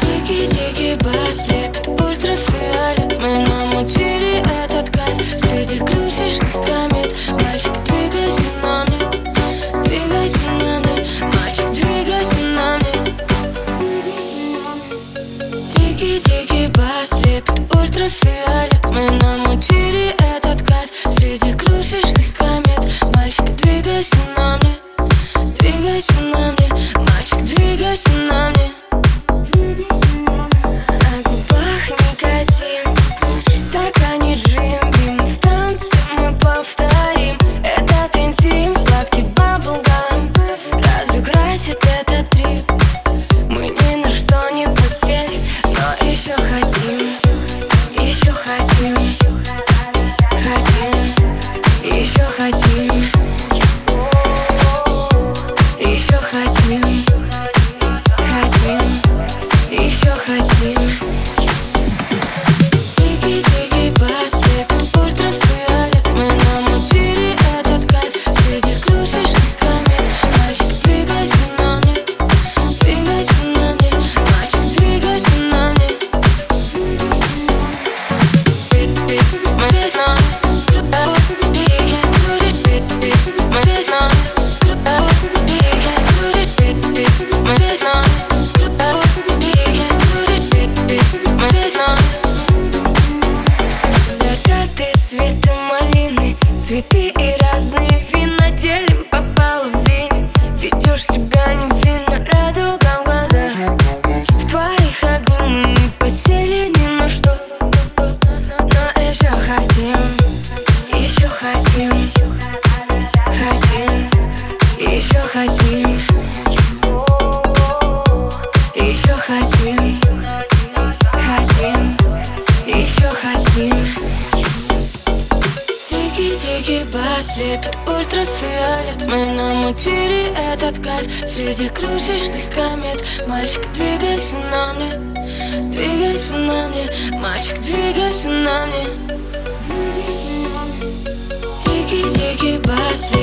Тики-тики бас лепит ультрафиолет Мы намутили этот лепит ультрафиолет Цветы и разные вина Делим по половине. Ведешь себя невинно Радуга в глазах. В твоих огнях мы не подсели ни на что. Но еще хотим Еще хотим Хотим Еще хотим. Еще хотим Хотим Еще хотим Тики-тики бас лепит ультрафиолет. Мы намутили этот кайф Среди крошечных комет. Мальчик, двигайся на мне Двигайся на мне. Мальчик, двигайся на мне. Тики-тики бас